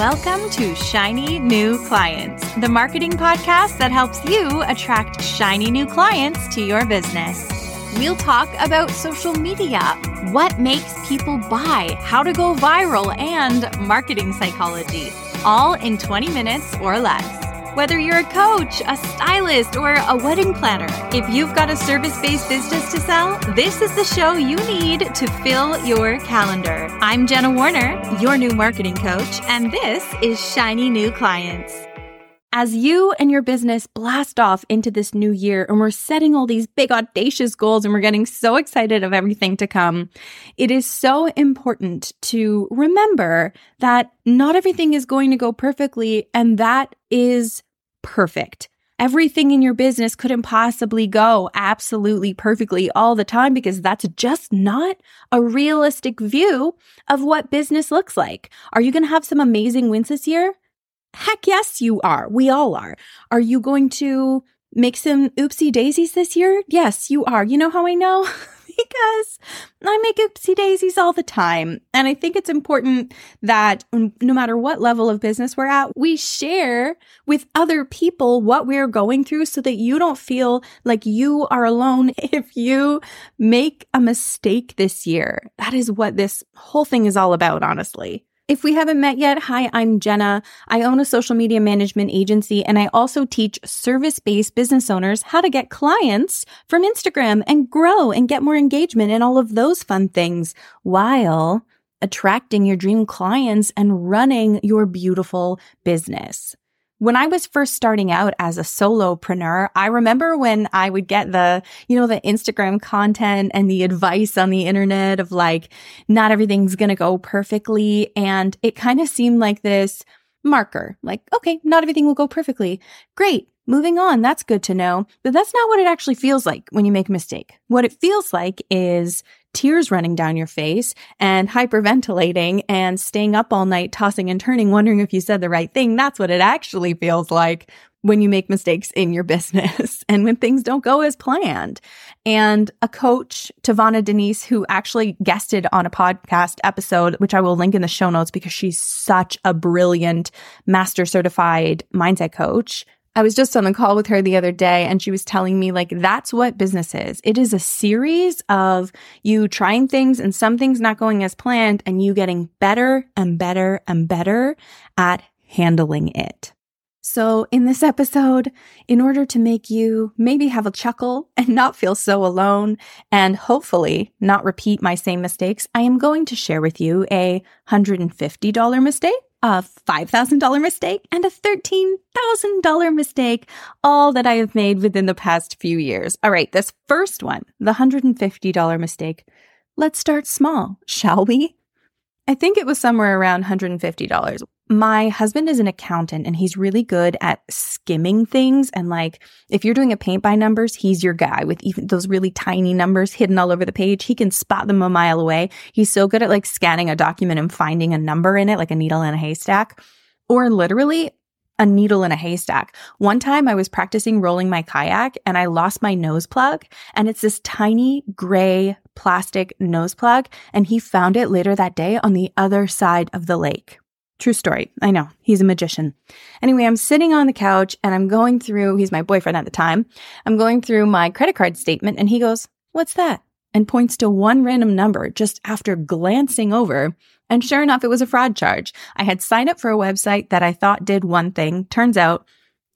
Welcome to Shiny New Clients, the marketing podcast that helps you attract shiny new clients to your business. We'll talk about social media, what makes people buy, how to go viral, and marketing psychology, all in 20 minutes or less. Whether you're a coach, a stylist, or a wedding planner, if you've got a service based business to sell, this is the show you need to fill your calendar. I'm Jenna Warner, your new marketing coach, and this is Shiny New Clients. As you and your business blast off into this new year and we're setting all these big audacious goals and we're getting so excited of everything to come, it is so important to remember that not everything is going to go perfectly and that is perfect. Everything in your business couldn't possibly go absolutely perfectly all the time because that's just not a realistic view of what business looks like. Are you going to have some amazing wins this year? Heck yes, you are. We all are. Are you going to make some oopsie daisies this year? Yes, you are. You know how I know? because I make oopsie daisies all the time. And I think it's important that no matter what level of business we're at, we share with other people what we're going through so that you don't feel like you are alone if you make a mistake this year. That is what this whole thing is all about, honestly. If we haven't met yet, hi, I'm Jenna. I own a social media management agency and I also teach service based business owners how to get clients from Instagram and grow and get more engagement and all of those fun things while attracting your dream clients and running your beautiful business. When I was first starting out as a solopreneur, I remember when I would get the, you know, the Instagram content and the advice on the internet of like, not everything's going to go perfectly. And it kind of seemed like this marker, like, okay, not everything will go perfectly. Great. Moving on. That's good to know. But that's not what it actually feels like when you make a mistake. What it feels like is tears running down your face and hyperventilating and staying up all night, tossing and turning, wondering if you said the right thing. That's what it actually feels like when you make mistakes in your business and when things don't go as planned. And a coach, TaVona Denise, who actually guested on a podcast episode, which I will link in the show notes because she's such a brilliant master certified mindset coach I was just on the call with her the other day and she was telling me like that's what business is. It is a series of you trying things and some things not going as planned and you getting better and better and better at handling it. So in this episode, in order to make you maybe have a chuckle and not feel so alone and hopefully not repeat my same mistakes, I am going to share with you a $150 mistake a $5,000 mistake and a $13,000 mistake, all that I have made within the past few years. All right, this first one, the $150 mistake. Let's start small, shall we? I think it was somewhere around $150 my husband is an accountant and he's really good at skimming things. And like, if you're doing a paint by numbers, he's your guy with even those really tiny numbers hidden all over the page. He can spot them a mile away. He's so good at like scanning a document and finding a number in it, like a needle in a haystack. Or literally, a needle in a haystack. One time I was practicing rolling my kayak and I lost my nose plug and it's this tiny gray plastic nose plug and he found it later that day on the other side of the lake. True story. I know. He's a magician. Anyway, I'm sitting on the couch and I'm going through, he's my boyfriend at the time. I'm going through my credit card statement and he goes, What's that? And points to one random number just after glancing over. And sure enough, it was a fraud charge. I had signed up for a website that I thought did one thing. Turns out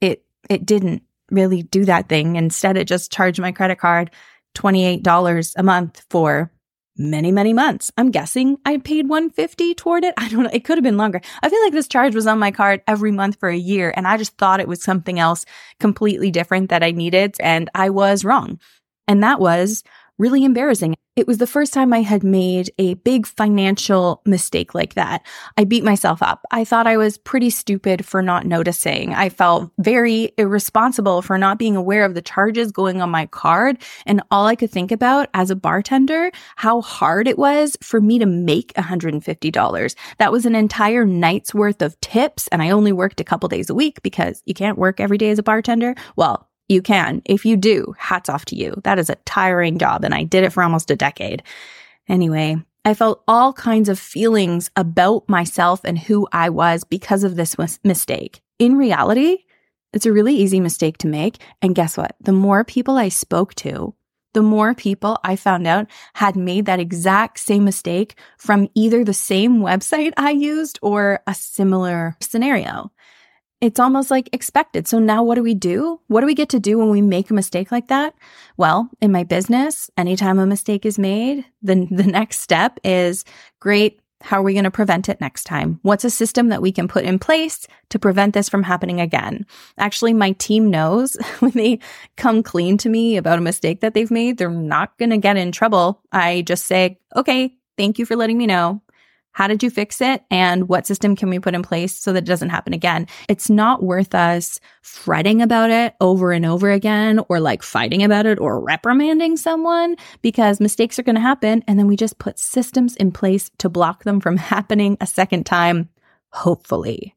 it, it didn't really do that thing. Instead, it just charged my credit card $28 a month for many, many months. I'm guessing I paid 150 toward it. I don't know. It could have been longer. I feel like this charge was on my card every month for a year and I just thought it was something else completely different that I needed and I was wrong. And that was really embarrassing. It was the first time I had made a big financial mistake like that. I beat myself up. I thought I was pretty stupid for not noticing. I felt very irresponsible for not being aware of the charges going on my card. And all I could think about as a bartender, how hard it was for me to make $150. That was an entire night's worth of tips. And I only worked a couple days a week because you can't work every day as a bartender. Well, you can. If you do, hats off to you. That is a tiring job, and I did it for almost a decade. Anyway, I felt all kinds of feelings about myself and who I was because of this mistake. In reality, it's a really easy mistake to make. And guess what? The more people I spoke to, the more people I found out had made that exact same mistake from either the same website I used or a similar scenario. It's almost like expected. So now what do we do? What do we get to do when we make a mistake like that? Well, in my business, anytime a mistake is made, then the next step is great. How are we going to prevent it next time? What's a system that we can put in place to prevent this from happening again? Actually, my team knows when they come clean to me about a mistake that they've made, they're not going to get in trouble. I just say, okay, thank you for letting me know. How did you fix it? And what system can we put in place so that it doesn't happen again? It's not worth us fretting about it over and over again or like fighting about it or reprimanding someone because mistakes are going to happen. And then we just put systems in place to block them from happening a second time, hopefully.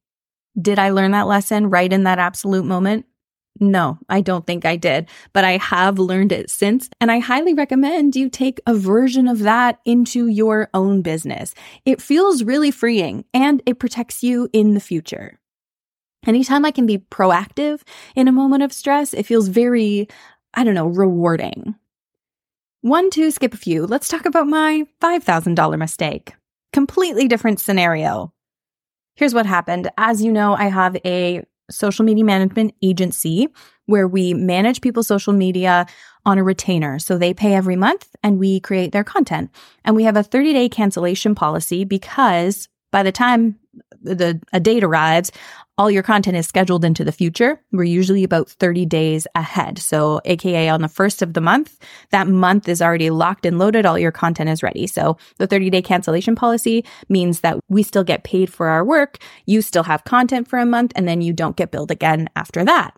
Did I learn that lesson right in that absolute moment? No, I don't think I did, but I have learned it since. And I highly recommend you take a version of that into your own business. It feels really freeing and it protects you in the future. Anytime I can be proactive in a moment of stress, it feels very, I don't know, rewarding. One, two, skip a few. Let's talk about my $5,000 mistake. Completely different scenario. Here's what happened. As you know, I have a social media management agency where we manage people's social media on a retainer. So they pay every month and we create their content. And we have a 30 day cancellation policy because by the time the a date arrives, all your content is scheduled into the future. We're usually about 30 days ahead. So AKA on the first of the month, that month is already locked and loaded. All your content is ready. So the 30 day cancellation policy means that we still get paid for our work. You still have content for a month and then you don't get billed again after that.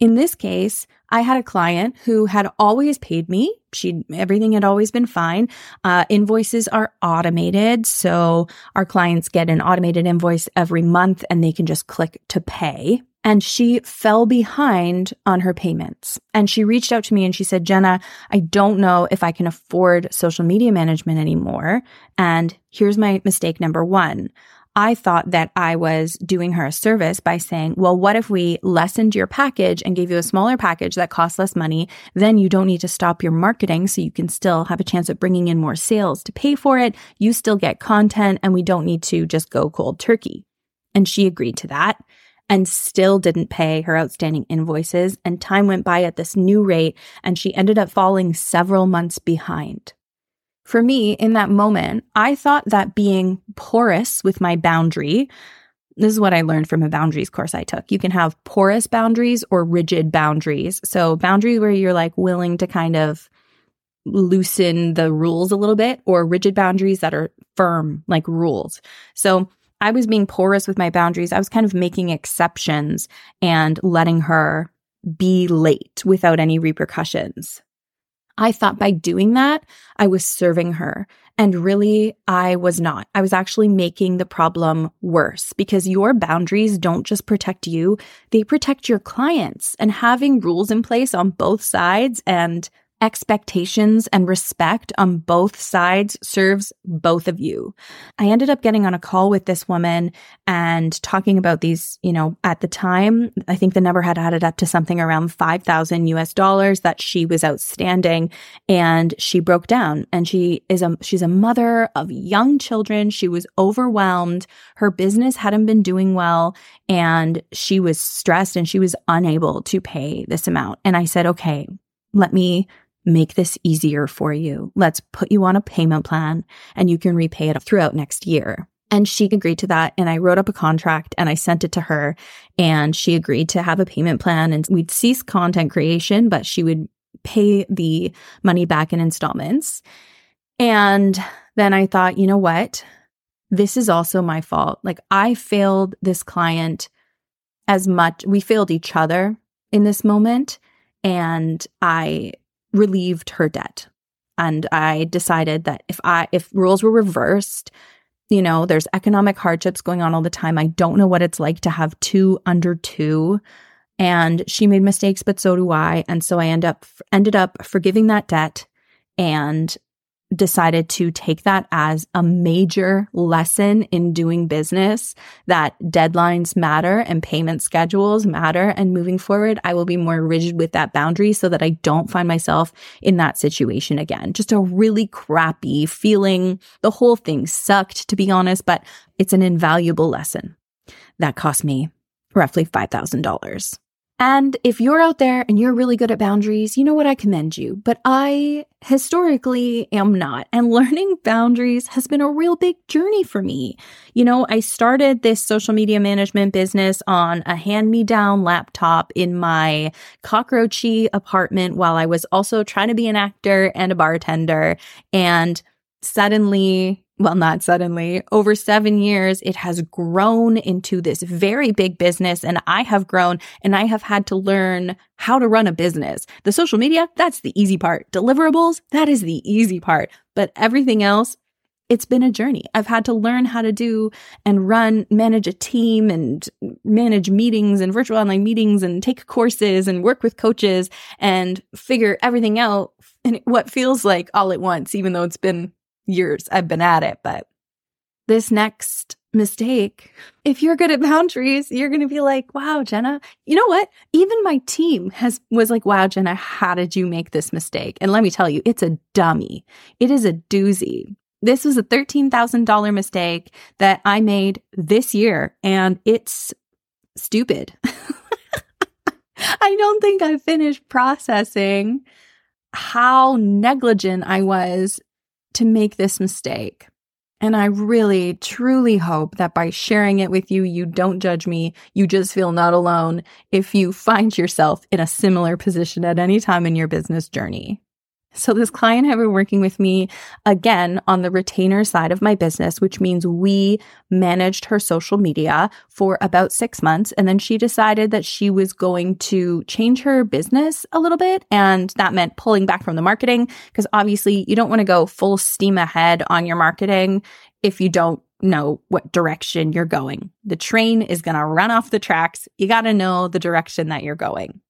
In this case, I had a client who had always paid me. She everything had always been fine. Uh, invoices are automated, so our clients get an automated invoice every month, and they can just click to pay. And she fell behind on her payments. And she reached out to me and she said, Jenna, I don't know if I can afford social media management anymore. And here's my mistake number one. I thought that I was doing her a service by saying, well, what if we lessened your package and gave you a smaller package that costs less money? Then you don't need to stop your marketing. So you can still have a chance at bringing in more sales to pay for it. You still get content and we don't need to just go cold turkey. And she agreed to that and still didn't pay her outstanding invoices. And time went by at this new rate and she ended up falling several months behind. For me, in that moment, I thought that being porous with my boundary, this is what I learned from a boundaries course I took. You can have porous boundaries or rigid boundaries. So, boundaries where you're like willing to kind of loosen the rules a little bit, or rigid boundaries that are firm, like rules. So, I was being porous with my boundaries. I was kind of making exceptions and letting her be late without any repercussions. I thought by doing that, I was serving her. And really, I was not. I was actually making the problem worse because your boundaries don't just protect you, they protect your clients. And having rules in place on both sides and expectations and respect on both sides serves both of you. I ended up getting on a call with this woman and talking about these, you know, at the time, I think the number had added up to something around 5,000 US dollars that she was outstanding and she broke down and she is a she's a mother of young children. She was overwhelmed. Her business hadn't been doing well and she was stressed and she was unable to pay this amount. And I said, "Okay, let me make this easier for you. Let's put you on a payment plan and you can repay it throughout next year. And she agreed to that. And I wrote up a contract and I sent it to her. And she agreed to have a payment plan and we'd cease content creation, but she would pay the money back in installments. And then I thought, you know what? This is also my fault. Like I failed this client as much. We failed each other in this moment. And I relieved her debt. And I decided that if I if rules were reversed, you know, there's economic hardships going on all the time. I don't know what it's like to have two under two. And she made mistakes, but so do I. And so I end up ended up forgiving that debt and decided to take that as a major lesson in doing business that deadlines matter and payment schedules matter. And moving forward, I will be more rigid with that boundary so that I don't find myself in that situation again. Just a really crappy feeling. The whole thing sucked, to be honest, but it's an invaluable lesson. That cost me roughly $5,000. And if you're out there and you're really good at boundaries, you know what? I commend you. But I historically am not. And learning boundaries has been a real big journey for me. You know, I started this social media management business on a hand me down laptop in my cockroachy apartment while I was also trying to be an actor and a bartender. And suddenly well, not suddenly, over seven years, it has grown into this very big business. And I have grown and I have had to learn how to run a business. The social media, that's the easy part. Deliverables, that is the easy part. But everything else, it's been a journey. I've had to learn how to do and run, manage a team and manage meetings and virtual online meetings and take courses and work with coaches and figure everything out and what feels like all at once, even though it's been years I've been at it, but this next mistake, if you're good at boundaries, you're going to be like, wow, Jenna, you know what? Even my team has was like, wow, Jenna, how did you make this mistake? And let me tell you, it's a dummy. It is a doozy. This was a $13,000 mistake that I made this year and it's stupid. I don't think I finished processing how negligent I was to make this mistake. And I really, truly hope that by sharing it with you, you don't judge me. You just feel not alone if you find yourself in a similar position at any time in your business journey. So this client had been working with me again on the retainer side of my business, which means we managed her social media for about six months. And then she decided that she was going to change her business a little bit. And that meant pulling back from the marketing because obviously you don't want to go full steam ahead on your marketing if you don't know what direction you're going. The train is going to run off the tracks. You got to know the direction that you're going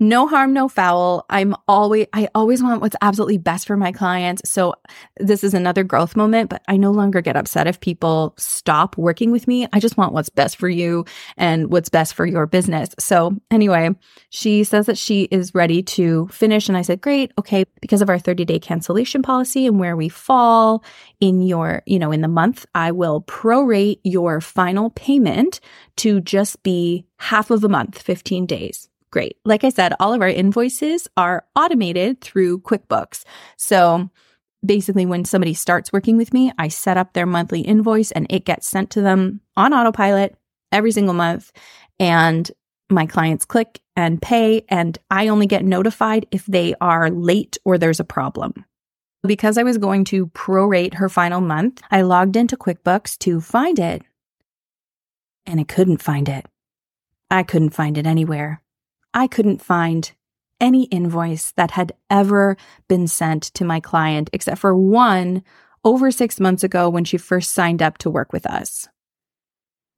no harm, no foul. I'm always, I always want what's absolutely best for my clients. So this is another growth moment, but I no longer get upset if people stop working with me. I just want what's best for you and what's best for your business. So anyway, she says that she is ready to finish. And I said, great. Okay. Because of our 30 day cancellation policy and where we fall in your, you know, in the month, I will prorate your final payment to just be half of a month, 15 days great. Like I said, all of our invoices are automated through QuickBooks. So basically, when somebody starts working with me, I set up their monthly invoice and it gets sent to them on autopilot every single month. And my clients click and pay, and I only get notified if they are late or there's a problem. Because I was going to prorate her final month, I logged into QuickBooks to find it, and I couldn't find it. I couldn't find it anywhere. I couldn't find any invoice that had ever been sent to my client except for one over six months ago when she first signed up to work with us.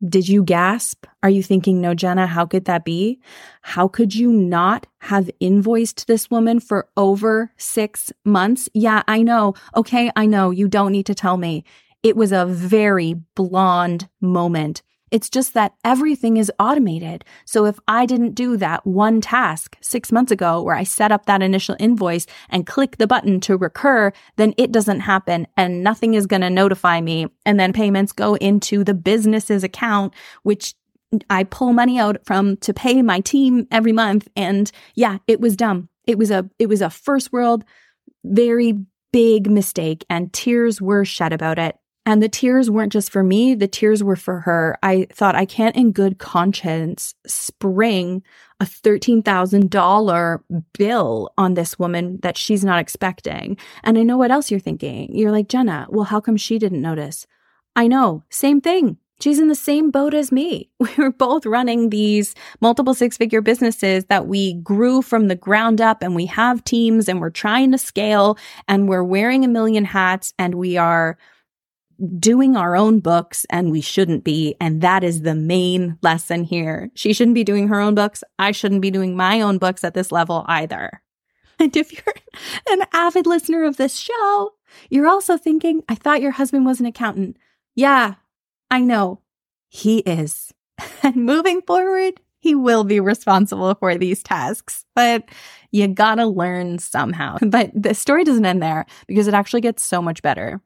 Did you gasp? Are you thinking, no, Jenna, how could that be? How could you not have invoiced this woman for over six months? Yeah, I know. Okay, I know. You don't need to tell me. It was a very blonde moment it's just that everything is automated. So if I didn't do that one task six months ago where I set up that initial invoice and click the button to recur, then it doesn't happen and nothing is going to notify me. And then payments go into the business's account, which I pull money out from to pay my team every month. And yeah, it was dumb. It was a, it was a first world, very big mistake and tears were shed about it. And the tears weren't just for me, the tears were for her. I thought I can't in good conscience spring a $13,000 bill on this woman that she's not expecting. And I know what else you're thinking. You're like, Jenna, well, how come she didn't notice? I know, same thing. She's in the same boat as me. We were both running these multiple six figure businesses that we grew from the ground up and we have teams and we're trying to scale and we're wearing a million hats and we are doing our own books and we shouldn't be. And that is the main lesson here. She shouldn't be doing her own books. I shouldn't be doing my own books at this level either. And if you're an avid listener of this show, You're also thinking, I thought your husband was an accountant. Yeah, I know. He is. And moving forward, he will be responsible for these tasks, but you gotta learn somehow. But the story doesn't end there because it actually gets so much better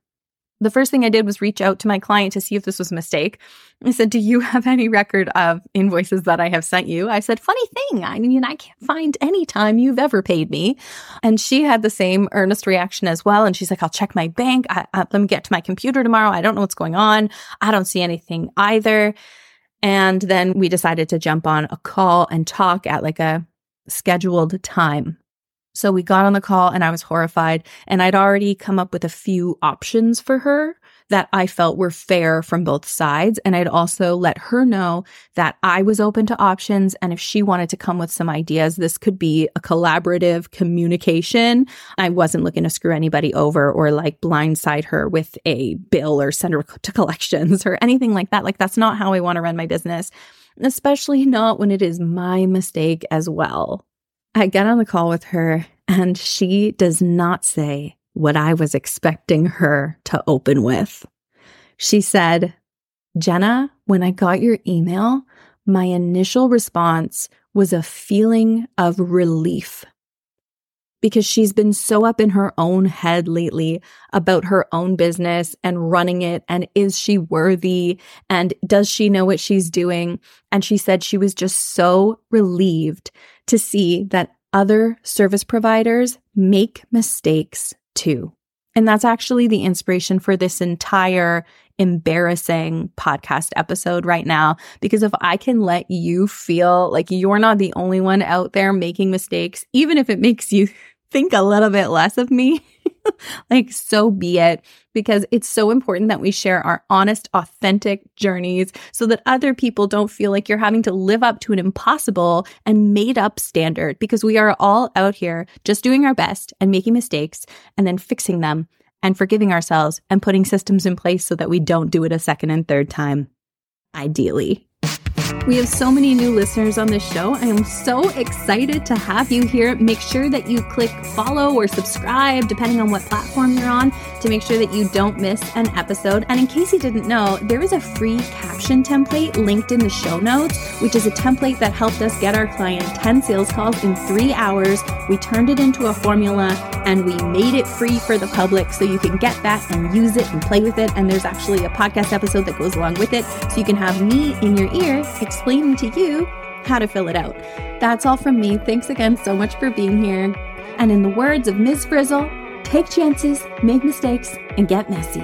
the first thing I did was reach out to my client to see if this was a mistake. I said, Do you have any record of invoices that I have sent you? I said, Funny thing. I mean, I can't find any time you've ever paid me. And she had the same earnest reaction as well. And she's like, I'll check my bank. I, I, let me get to my computer tomorrow. I don't know what's going on. I don't see anything either. And then we decided to jump on a call and talk at like a scheduled time. So we got on the call and I was horrified. And I'd already come up with a few options for her that I felt were fair from both sides. And I'd also let her know that I was open to options. And if she wanted to come with some ideas, this could be a collaborative communication. I wasn't looking to screw anybody over or like blindside her with a bill or send her to collections or anything like that. Like, that's not how I want to run my business, especially not when it is my mistake as well. I get on the call with her, and she does not say what I was expecting her to open with. She said, Jenna, when I got your email, my initial response was a feeling of relief because she's been so up in her own head lately about her own business and running it. And is she worthy? And does she know what she's doing? And she said she was just so relieved to see that other service providers make mistakes too. And that's actually the inspiration for this entire embarrassing podcast episode right now. Because if I can let you feel like you're not the only one out there making mistakes, even if it makes you think a little bit less of me, like so be it because it's so important that we share our honest, authentic journeys so that other people don't feel like you're having to live up to an impossible and made up standard because we are all out here just doing our best and making mistakes and then fixing them and forgiving ourselves and putting systems in place so that we don't do it a second and third time, ideally. We have so many new listeners on this show. I am so excited to have you here. Make sure that you click follow or subscribe, depending on what platform you're on, to make sure that you don't miss an episode. And in case you didn't know, there is a free caption template linked in the show notes, which is a template that helped us get our client 10 sales calls in three hours. We turned it into a formula and we made it free for the public so you can get that and use it and play with it. And there's actually a podcast episode that goes along with it. So you can have me in your ear explaining to you how to fill it out. That's all from me. Thanks again so much for being here. And in the words of Ms. Frizzle, take chances, make mistakes, and get messy.